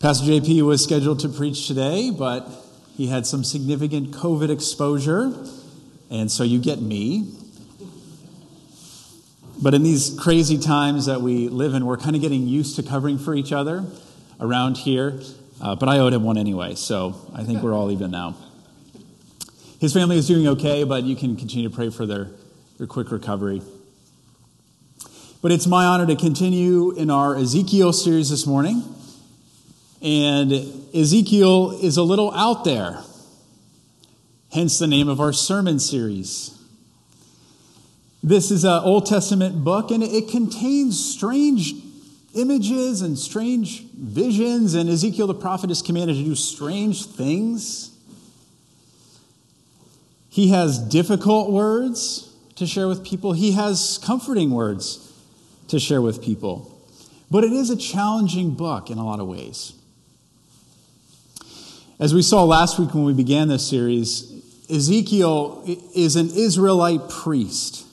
Pastor JP was scheduled to preach today, but he had some significant COVID exposure, and so you get me. But in these crazy times that we live in, we're kind of getting used to covering for each other around here. Uh, but I owed him one anyway, so I think we're all even now. His family is doing okay, but you can continue to pray for their, their quick recovery. But it's my honor to continue in our Ezekiel series this morning. And Ezekiel is a little out there, hence the name of our sermon series. This is an Old Testament book, and it contains strange images and strange visions, and Ezekiel the prophet is commanded to do strange things. He has difficult words to share with people, he has comforting words to share with people. But it is a challenging book in a lot of ways. As we saw last week when we began this series, Ezekiel is an Israelite priest.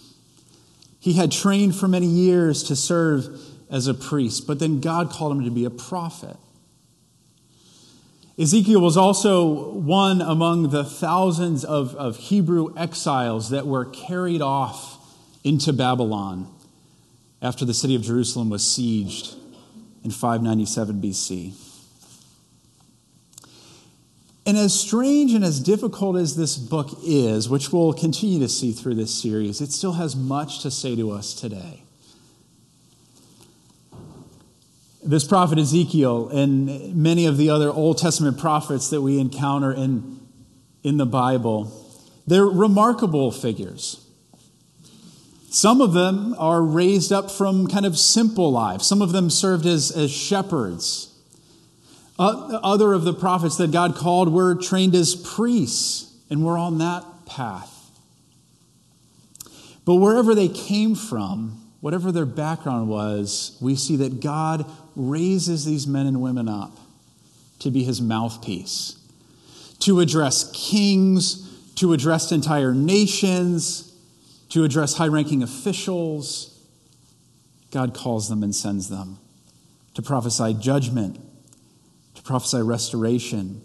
He had trained for many years to serve as a priest, but then God called him to be a prophet. Ezekiel was also one among the thousands of, of Hebrew exiles that were carried off into Babylon after the city of Jerusalem was sieged in 597 BC. And as strange and as difficult as this book is, which we'll continue to see through this series, it still has much to say to us today. This prophet Ezekiel and many of the other Old Testament prophets that we encounter in, in the Bible, they're remarkable figures. Some of them are raised up from kind of simple lives. Some of them served as, as shepherds. Other of the prophets that God called were trained as priests, and we're on that path. But wherever they came from, whatever their background was, we see that God raises these men and women up to be his mouthpiece, to address kings, to address entire nations, to address high ranking officials. God calls them and sends them to prophesy judgment prophesy restoration.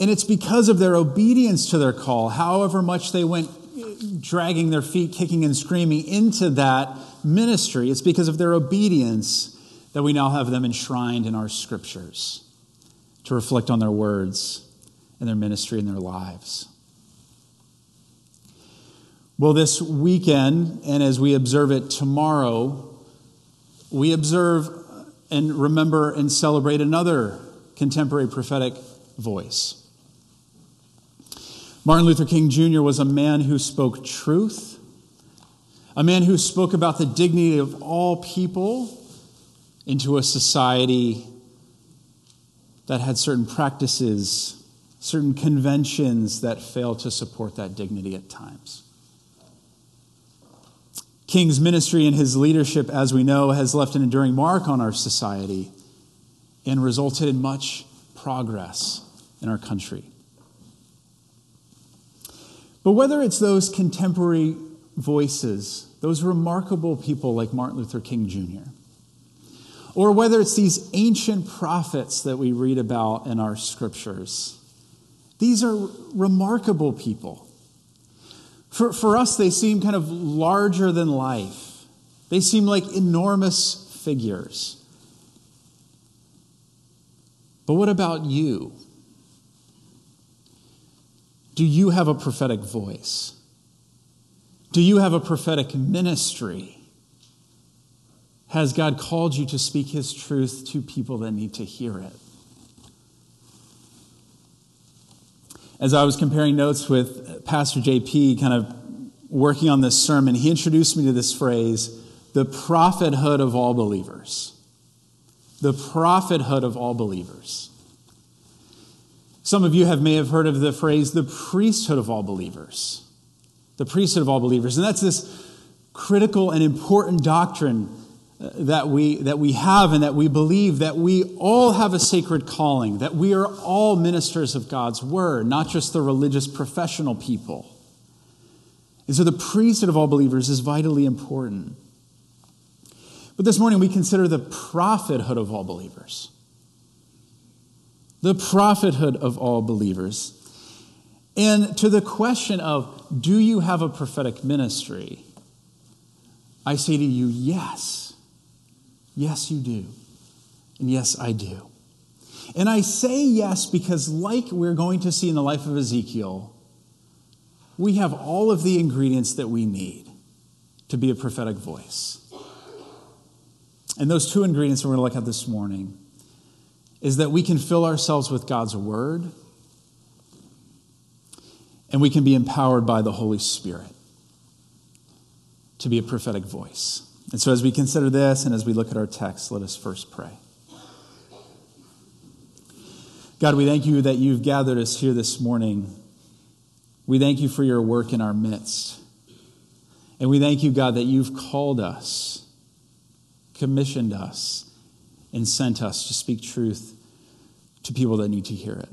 And it's because of their obedience to their call, however much they went eh, dragging their feet, kicking and screaming into that ministry, it's because of their obedience that we now have them enshrined in our scriptures to reflect on their words and their ministry and their lives. Well, this weekend, and as we observe it tomorrow, we observe and remember and celebrate another contemporary prophetic voice. Martin Luther King Jr. was a man who spoke truth, a man who spoke about the dignity of all people into a society that had certain practices, certain conventions that failed to support that dignity at times. King's ministry and his leadership, as we know, has left an enduring mark on our society and resulted in much progress in our country. But whether it's those contemporary voices, those remarkable people like Martin Luther King Jr., or whether it's these ancient prophets that we read about in our scriptures, these are remarkable people for, for us, they seem kind of larger than life. They seem like enormous figures. But what about you? Do you have a prophetic voice? Do you have a prophetic ministry? Has God called you to speak His truth to people that need to hear it? As I was comparing notes with Pastor JP, kind of working on this sermon, he introduced me to this phrase the prophethood of all believers. The prophethood of all believers. Some of you have may have heard of the phrase the priesthood of all believers. The priesthood of all believers. And that's this critical and important doctrine that we, that we have and that we believe that we all have a sacred calling, that we are all ministers of God's word, not just the religious professional people. And so the priesthood of all believers is vitally important. But this morning we consider the prophethood of all believers. the prophethood of all believers. And to the question of, do you have a prophetic ministry? I say to you, yes. Yes, you do. And yes, I do. And I say yes because, like we're going to see in the life of Ezekiel, we have all of the ingredients that we need to be a prophetic voice. And those two ingredients we're going to look at this morning is that we can fill ourselves with God's word and we can be empowered by the Holy Spirit to be a prophetic voice. And so, as we consider this and as we look at our text, let us first pray. God, we thank you that you've gathered us here this morning. We thank you for your work in our midst. And we thank you, God, that you've called us, commissioned us, and sent us to speak truth to people that need to hear it.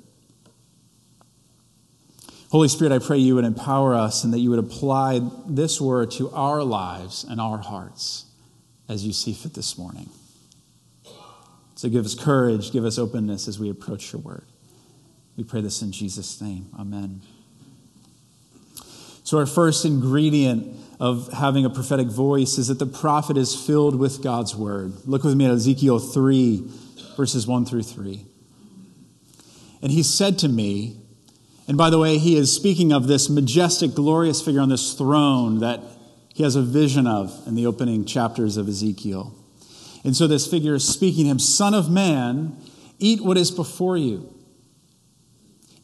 Holy Spirit, I pray you would empower us and that you would apply this word to our lives and our hearts as you see fit this morning. So give us courage, give us openness as we approach your word. We pray this in Jesus' name. Amen. So, our first ingredient of having a prophetic voice is that the prophet is filled with God's word. Look with me at Ezekiel 3, verses 1 through 3. And he said to me, and by the way, he is speaking of this majestic, glorious figure on this throne that he has a vision of in the opening chapters of Ezekiel. And so this figure is speaking to him Son of man, eat what is before you.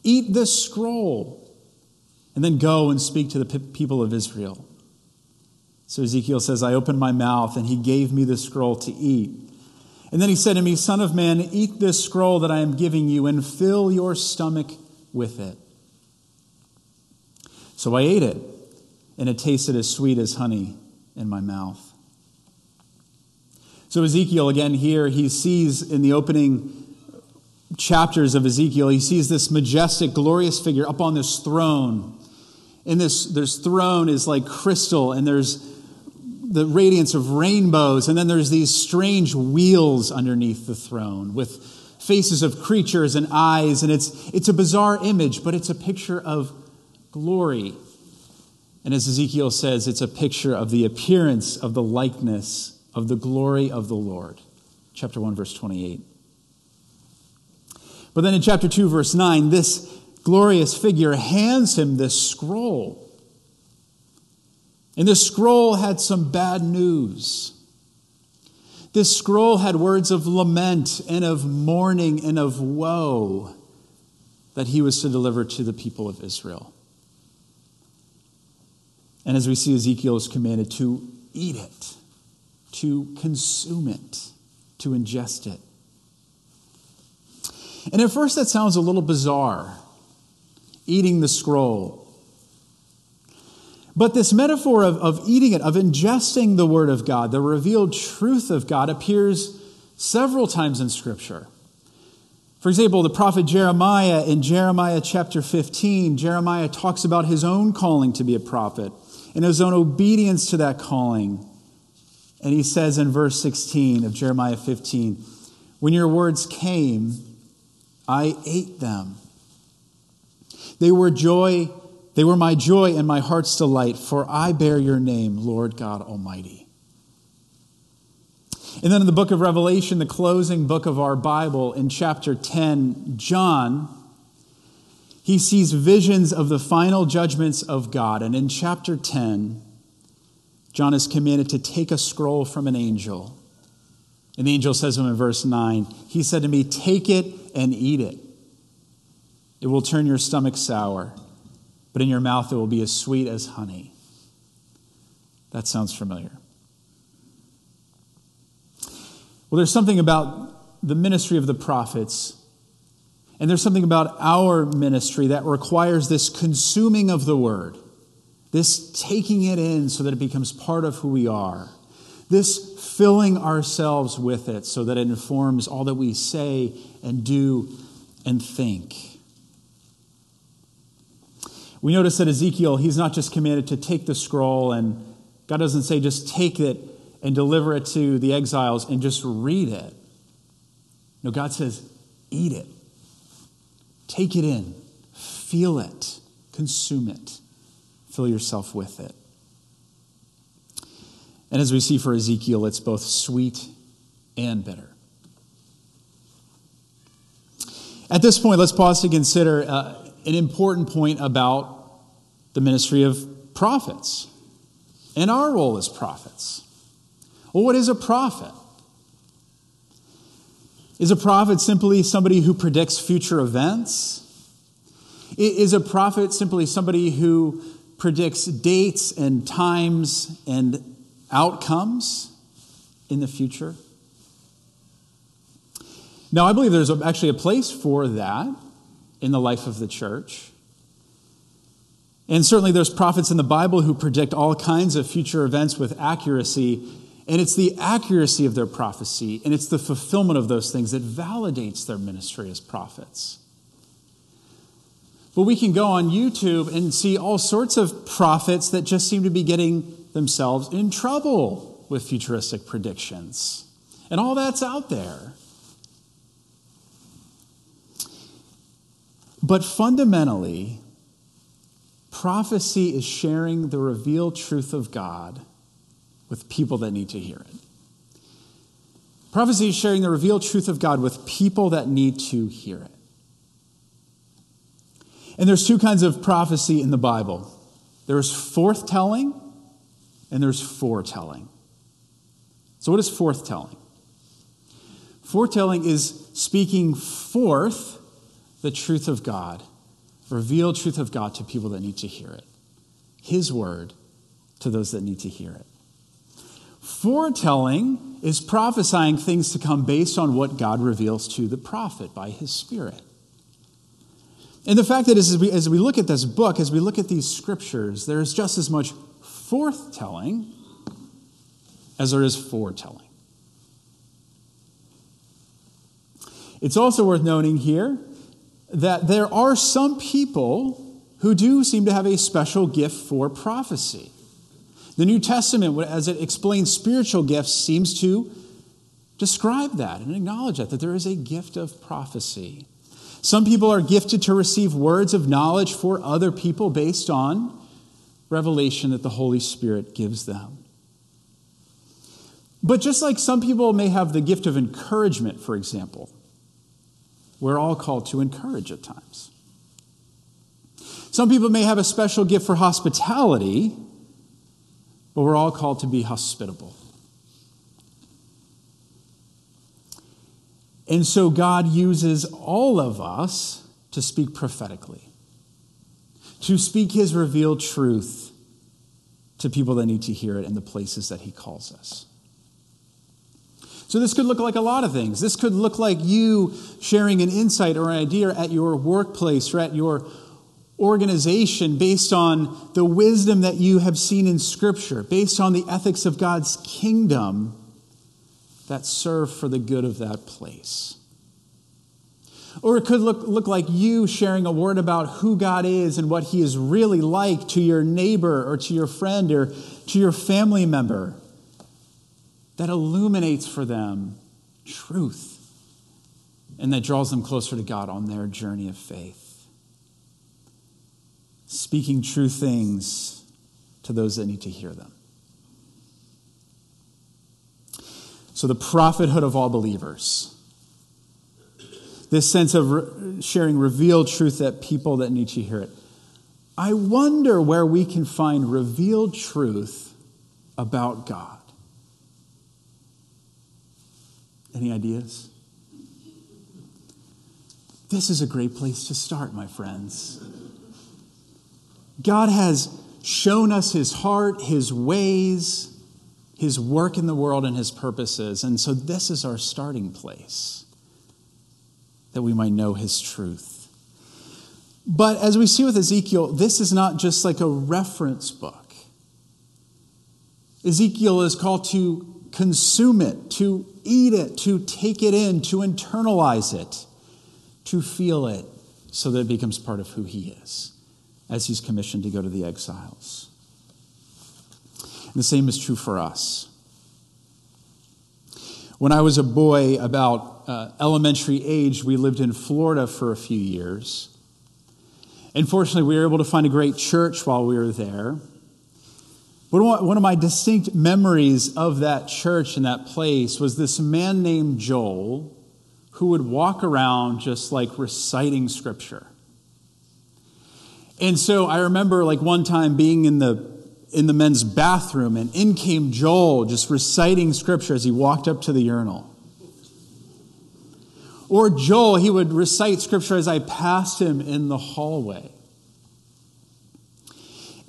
Eat this scroll, and then go and speak to the people of Israel. So Ezekiel says, I opened my mouth, and he gave me the scroll to eat. And then he said to me, Son of man, eat this scroll that I am giving you, and fill your stomach with it. So I ate it, and it tasted as sweet as honey in my mouth. So, Ezekiel, again, here, he sees in the opening chapters of Ezekiel, he sees this majestic, glorious figure up on this throne. And this, this throne is like crystal, and there's the radiance of rainbows, and then there's these strange wheels underneath the throne with faces of creatures and eyes, and it's, it's a bizarre image, but it's a picture of glory. And as Ezekiel says, it's a picture of the appearance of the likeness of the glory of the Lord. Chapter 1, verse 28. But then in chapter 2, verse 9, this glorious figure hands him this scroll. And this scroll had some bad news. This scroll had words of lament and of mourning and of woe that he was to deliver to the people of Israel. And as we see, Ezekiel is commanded to eat it, to consume it, to ingest it. And at first, that sounds a little bizarre eating the scroll. But this metaphor of, of eating it, of ingesting the Word of God, the revealed truth of God, appears several times in Scripture. For example, the prophet Jeremiah in Jeremiah chapter 15, Jeremiah talks about his own calling to be a prophet and his own obedience to that calling. And he says in verse 16 of Jeremiah 15, When your words came, I ate them. They were joy, they were my joy and my heart's delight, for I bear your name, Lord God Almighty. And then in the book of Revelation, the closing book of our Bible, in chapter 10, John he sees visions of the final judgments of God. And in chapter 10, John is commanded to take a scroll from an angel. And the angel says to him in verse 9, He said to me, Take it and eat it. It will turn your stomach sour, but in your mouth it will be as sweet as honey. That sounds familiar. Well, there's something about the ministry of the prophets and there's something about our ministry that requires this consuming of the word, this taking it in so that it becomes part of who we are, this filling ourselves with it so that it informs all that we say and do and think. We notice that Ezekiel, he's not just commanded to take the scroll, and God doesn't say just take it and deliver it to the exiles and just read it. No, God says, eat it. Take it in, feel it, consume it, fill yourself with it. And as we see for Ezekiel, it's both sweet and bitter. At this point, let's pause to consider uh, an important point about the ministry of prophets and our role as prophets. Well, what is a prophet? Is a prophet simply somebody who predicts future events? Is a prophet simply somebody who predicts dates and times and outcomes in the future? Now, I believe there's actually a place for that in the life of the church. And certainly there's prophets in the Bible who predict all kinds of future events with accuracy. And it's the accuracy of their prophecy and it's the fulfillment of those things that validates their ministry as prophets. But we can go on YouTube and see all sorts of prophets that just seem to be getting themselves in trouble with futuristic predictions. And all that's out there. But fundamentally, prophecy is sharing the revealed truth of God with people that need to hear it. Prophecy is sharing the revealed truth of God with people that need to hear it. And there's two kinds of prophecy in the Bible there's forthtelling and there's foretelling. So, what is forthtelling? Foretelling is speaking forth the truth of God, revealed truth of God to people that need to hear it. His word to those that need to hear it. Foretelling is prophesying things to come based on what God reveals to the prophet by his Spirit. And the fact that as we, as we look at this book, as we look at these scriptures, there is just as much forthtelling as there is foretelling. It's also worth noting here that there are some people who do seem to have a special gift for prophecy. The New Testament, as it explains spiritual gifts, seems to describe that and acknowledge that, that there is a gift of prophecy. Some people are gifted to receive words of knowledge for other people based on revelation that the Holy Spirit gives them. But just like some people may have the gift of encouragement, for example, we're all called to encourage at times. Some people may have a special gift for hospitality, but we're all called to be hospitable. And so God uses all of us to speak prophetically, to speak his revealed truth to people that need to hear it in the places that he calls us. So, this could look like a lot of things. This could look like you sharing an insight or an idea at your workplace or at your organization based on the wisdom that you have seen in Scripture, based on the ethics of God's kingdom that serve for the good of that place. Or it could look, look like you sharing a word about who God is and what He is really like to your neighbor or to your friend or to your family member that illuminates for them truth and that draws them closer to God on their journey of faith. Speaking true things to those that need to hear them. So, the prophethood of all believers. This sense of re- sharing revealed truth that people that need to hear it. I wonder where we can find revealed truth about God. Any ideas? This is a great place to start, my friends. God has shown us his heart, his ways, his work in the world and his purposes. And so this is our starting place that we might know his truth. But as we see with Ezekiel, this is not just like a reference book. Ezekiel is called to consume it, to eat it, to take it in, to internalize it, to feel it, so that it becomes part of who he is as he's commissioned to go to the exiles. And the same is true for us. When I was a boy, about uh, elementary age, we lived in Florida for a few years. And fortunately, we were able to find a great church while we were there. But one of my distinct memories of that church and that place was this man named Joel who would walk around just like reciting scripture. And so I remember like one time being in the in the men's bathroom and in came Joel just reciting scripture as he walked up to the urinal. Or Joel, he would recite scripture as I passed him in the hallway.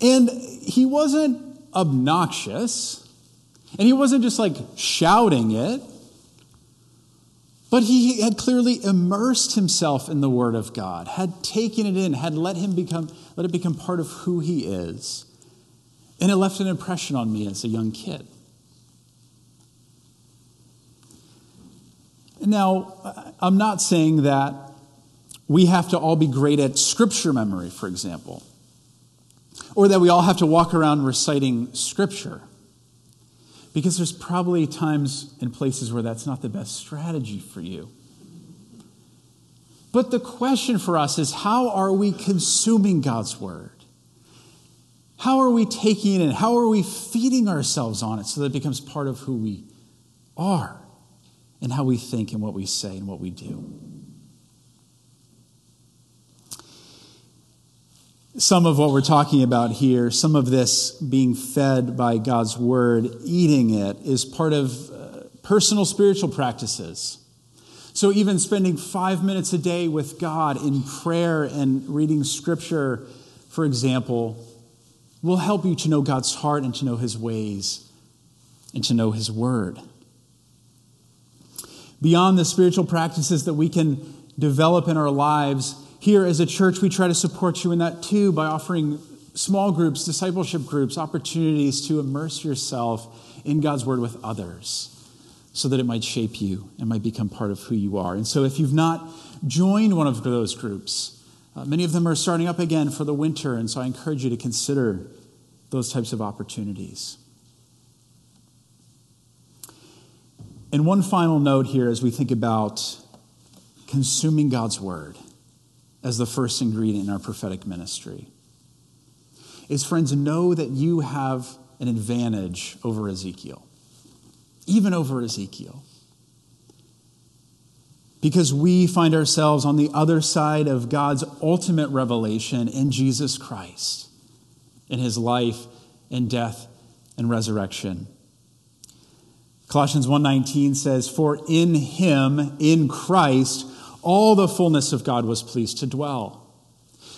And he wasn't obnoxious, and he wasn't just like shouting it, but he had clearly immersed himself in the Word of God, had taken it in, had let him become, let it become part of who he is. And it left an impression on me as a young kid. Now, I'm not saying that we have to all be great at scripture memory, for example, or that we all have to walk around reciting scripture. Because there's probably times and places where that's not the best strategy for you. But the question for us is how are we consuming God's word? How are we taking it in? How are we feeding ourselves on it so that it becomes part of who we are and how we think and what we say and what we do? Some of what we're talking about here, some of this being fed by God's word, eating it, is part of uh, personal spiritual practices. So, even spending five minutes a day with God in prayer and reading scripture, for example, will help you to know God's heart and to know his ways and to know his word. Beyond the spiritual practices that we can develop in our lives, here as a church, we try to support you in that too by offering small groups, discipleship groups, opportunities to immerse yourself in God's Word with others so that it might shape you and might become part of who you are. And so if you've not joined one of those groups, uh, many of them are starting up again for the winter, and so I encourage you to consider those types of opportunities. And one final note here as we think about consuming God's Word as the first ingredient in our prophetic ministry is friends, know that you have an advantage over Ezekiel, even over Ezekiel. Because we find ourselves on the other side of God's ultimate revelation in Jesus Christ, in his life and death and resurrection. Colossians 1:19 says, "For in him, in Christ, all the fullness of God was pleased to dwell.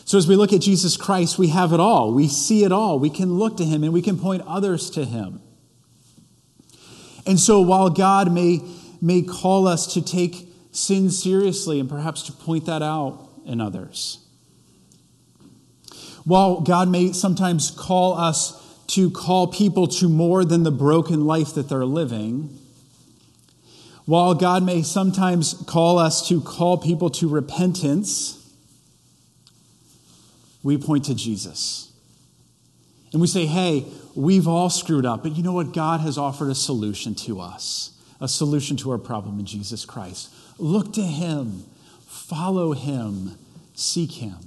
So, as we look at Jesus Christ, we have it all. We see it all. We can look to him and we can point others to him. And so, while God may, may call us to take sin seriously and perhaps to point that out in others, while God may sometimes call us to call people to more than the broken life that they're living, while God may sometimes call us to call people to repentance, we point to Jesus. And we say, hey, we've all screwed up, but you know what? God has offered a solution to us, a solution to our problem in Jesus Christ. Look to Him, follow Him, seek Him.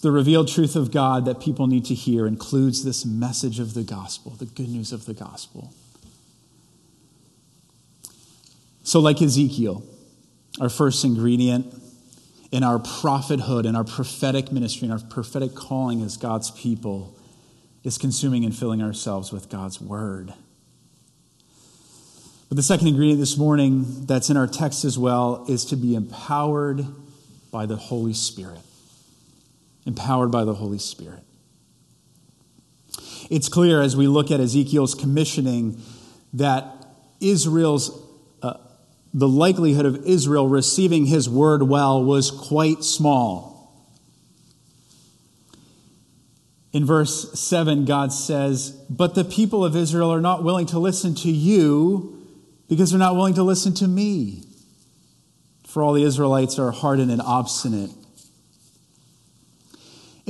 So the revealed truth of God that people need to hear includes this message of the gospel, the good news of the gospel. So, like Ezekiel, our first ingredient in our prophethood, in our prophetic ministry, in our prophetic calling as God's people is consuming and filling ourselves with God's word. But the second ingredient this morning that's in our text as well is to be empowered by the Holy Spirit. Empowered by the Holy Spirit. It's clear as we look at Ezekiel's commissioning that Israel's uh, the likelihood of Israel receiving his word well was quite small. In verse 7, God says, But the people of Israel are not willing to listen to you because they're not willing to listen to me. For all the Israelites are hardened and obstinate.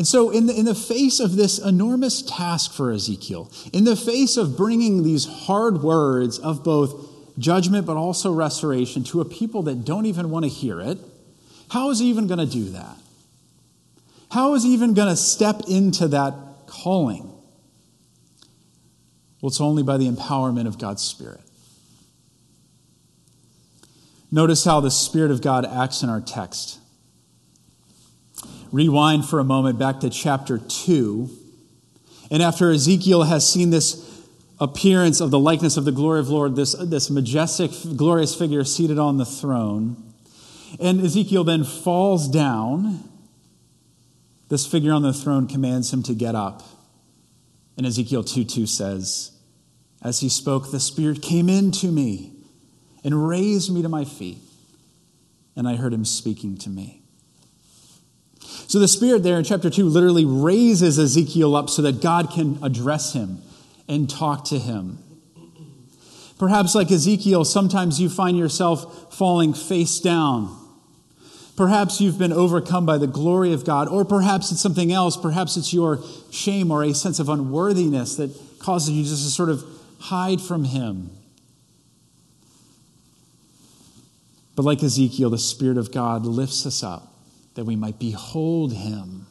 And so, in the, in the face of this enormous task for Ezekiel, in the face of bringing these hard words of both judgment but also restoration to a people that don't even want to hear it, how is he even going to do that? How is he even going to step into that calling? Well, it's only by the empowerment of God's Spirit. Notice how the Spirit of God acts in our text. Rewind for a moment back to chapter 2. And after Ezekiel has seen this appearance of the likeness of the glory of the Lord, this, this majestic, glorious figure seated on the throne, and Ezekiel then falls down, this figure on the throne commands him to get up. And Ezekiel 2 2 says, As he spoke, the Spirit came into me and raised me to my feet, and I heard him speaking to me. So the Spirit there in chapter 2 literally raises Ezekiel up so that God can address him and talk to him. Perhaps, like Ezekiel, sometimes you find yourself falling face down. Perhaps you've been overcome by the glory of God, or perhaps it's something else. Perhaps it's your shame or a sense of unworthiness that causes you just to sort of hide from Him. But like Ezekiel, the Spirit of God lifts us up that we might behold him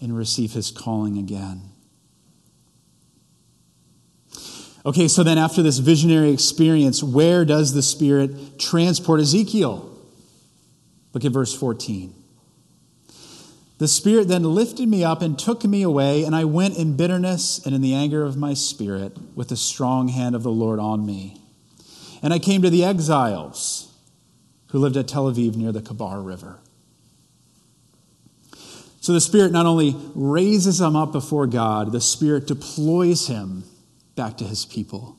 and receive his calling again. Okay, so then after this visionary experience, where does the Spirit transport Ezekiel? Look at verse 14. The Spirit then lifted me up and took me away, and I went in bitterness and in the anger of my spirit with the strong hand of the Lord on me. And I came to the exiles who lived at Tel Aviv near the Kebar River. So the Spirit not only raises him up before God, the Spirit deploys him back to his people,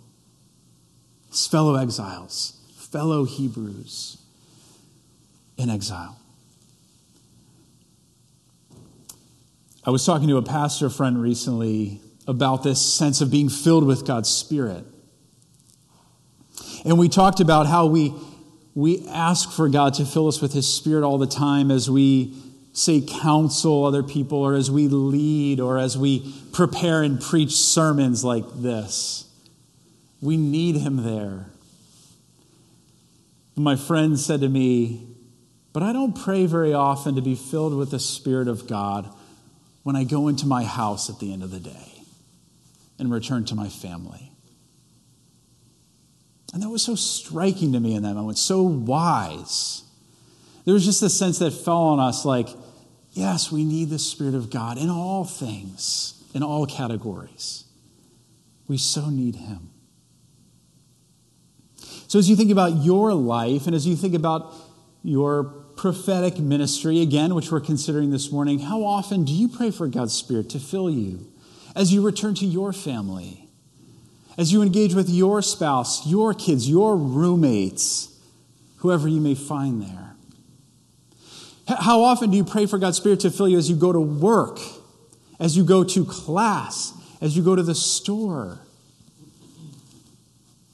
his fellow exiles, fellow Hebrews in exile. I was talking to a pastor friend recently about this sense of being filled with God's Spirit. And we talked about how we, we ask for God to fill us with His Spirit all the time as we, say, counsel other people, or as we lead, or as we prepare and preach sermons like this. We need Him there. My friend said to me, But I don't pray very often to be filled with the Spirit of God when I go into my house at the end of the day and return to my family. And that was so striking to me in that moment, so wise. There was just a sense that fell on us like, yes, we need the Spirit of God in all things, in all categories. We so need Him. So, as you think about your life and as you think about your prophetic ministry, again, which we're considering this morning, how often do you pray for God's Spirit to fill you as you return to your family? as you engage with your spouse, your kids, your roommates, whoever you may find there? How often do you pray for God's Spirit to fill you as you go to work, as you go to class, as you go to the store?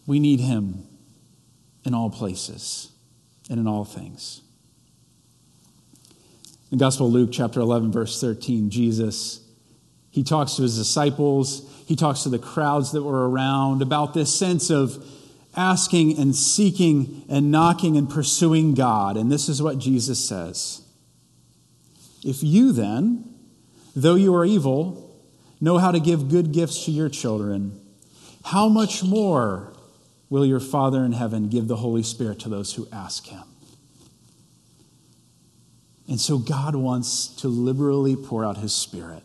We need Him in all places and in all things. In the Gospel of Luke, chapter 11, verse 13, Jesus, he talks to his disciples he talks to the crowds that were around about this sense of asking and seeking and knocking and pursuing God. And this is what Jesus says If you then, though you are evil, know how to give good gifts to your children, how much more will your Father in heaven give the Holy Spirit to those who ask him? And so God wants to liberally pour out his Spirit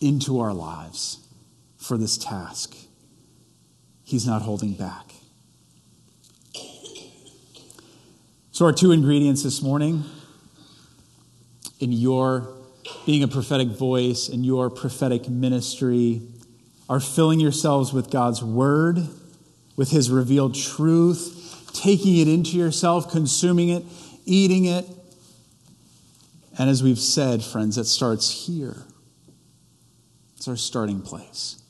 into our lives for this task. He's not holding back. So, our two ingredients this morning in your being a prophetic voice, in your prophetic ministry, are filling yourselves with God's word, with His revealed truth, taking it into yourself, consuming it, eating it. And as we've said, friends, it starts here. It's our starting place.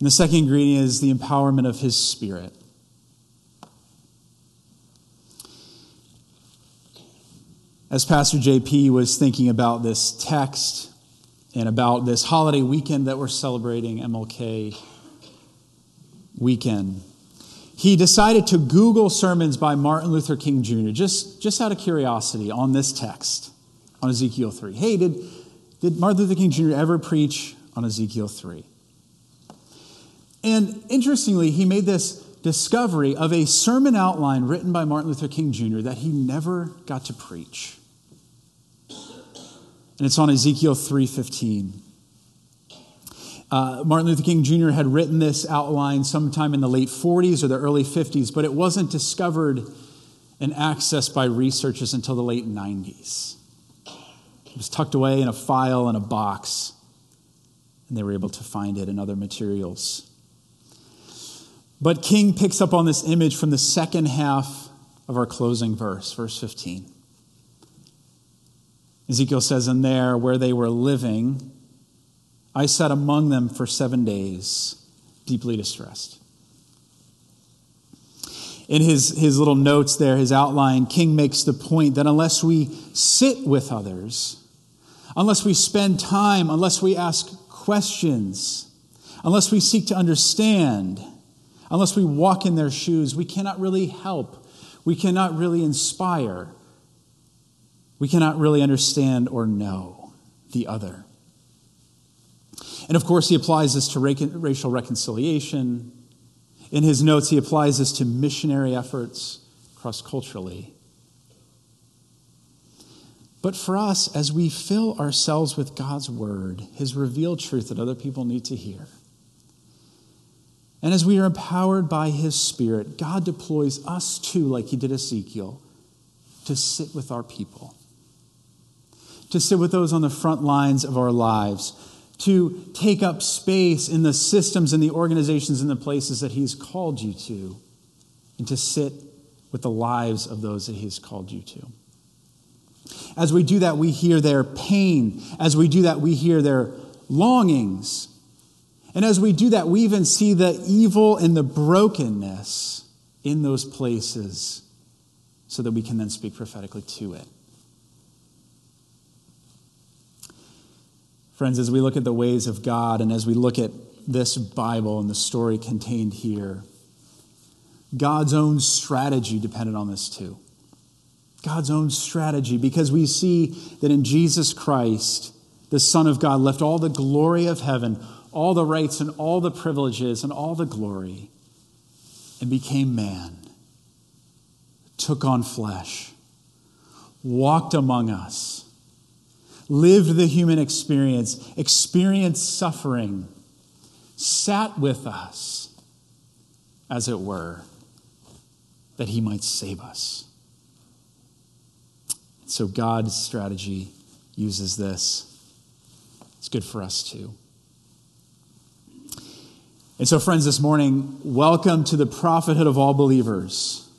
And the second ingredient is the empowerment of His Spirit. As Pastor JP was thinking about this text and about this holiday weekend that we're celebrating, MLK weekend, he decided to Google sermons by Martin Luther King Jr., just, just out of curiosity on this text, on Ezekiel 3. Hey, did, did Martin Luther King Jr. ever preach on Ezekiel 3? And interestingly, he made this discovery of a sermon outline written by Martin Luther King Jr. that he never got to preach. And it's on Ezekiel 3:15. Uh, Martin Luther King Jr. had written this outline sometime in the late 40s or the early 50s, but it wasn't discovered and accessed by researchers until the late 90s. It was tucked away in a file in a box, and they were able to find it in other materials. But King picks up on this image from the second half of our closing verse, verse 15. Ezekiel says, In there where they were living, I sat among them for seven days, deeply distressed. In his, his little notes there, his outline, King makes the point that unless we sit with others, unless we spend time, unless we ask questions, unless we seek to understand, Unless we walk in their shoes, we cannot really help. We cannot really inspire. We cannot really understand or know the other. And of course, he applies this to racial reconciliation. In his notes, he applies this to missionary efforts cross culturally. But for us, as we fill ourselves with God's word, his revealed truth that other people need to hear, and as we are empowered by His Spirit, God deploys us too, like He did Ezekiel, to sit with our people, to sit with those on the front lines of our lives, to take up space in the systems and the organizations and the places that He's called you to, and to sit with the lives of those that He's called you to. As we do that, we hear their pain. As we do that, we hear their longings. And as we do that, we even see the evil and the brokenness in those places so that we can then speak prophetically to it. Friends, as we look at the ways of God and as we look at this Bible and the story contained here, God's own strategy depended on this too. God's own strategy, because we see that in Jesus Christ, the Son of God left all the glory of heaven, all the rights and all the privileges and all the glory and became man, took on flesh, walked among us, lived the human experience, experienced suffering, sat with us, as it were, that he might save us. So God's strategy uses this. It's good for us too. And so, friends, this morning, welcome to the prophethood of all believers.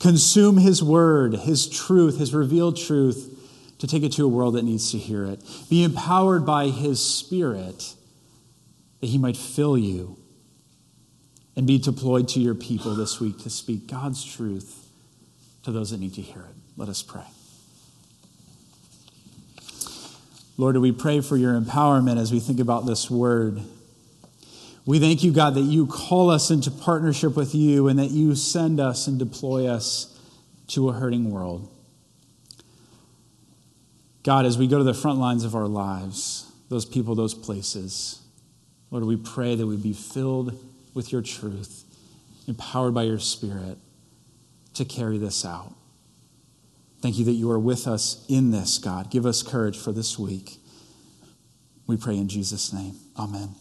Consume his word, his truth, his revealed truth to take it to a world that needs to hear it. Be empowered by his spirit that he might fill you and be deployed to your people this week to speak God's truth to those that need to hear it. Let us pray. Lord, we pray for your empowerment as we think about this word. We thank you, God, that you call us into partnership with you and that you send us and deploy us to a hurting world. God, as we go to the front lines of our lives, those people, those places, Lord, we pray that we be filled with your truth, empowered by your Spirit to carry this out. Thank you that you are with us in this, God. Give us courage for this week. We pray in Jesus' name. Amen.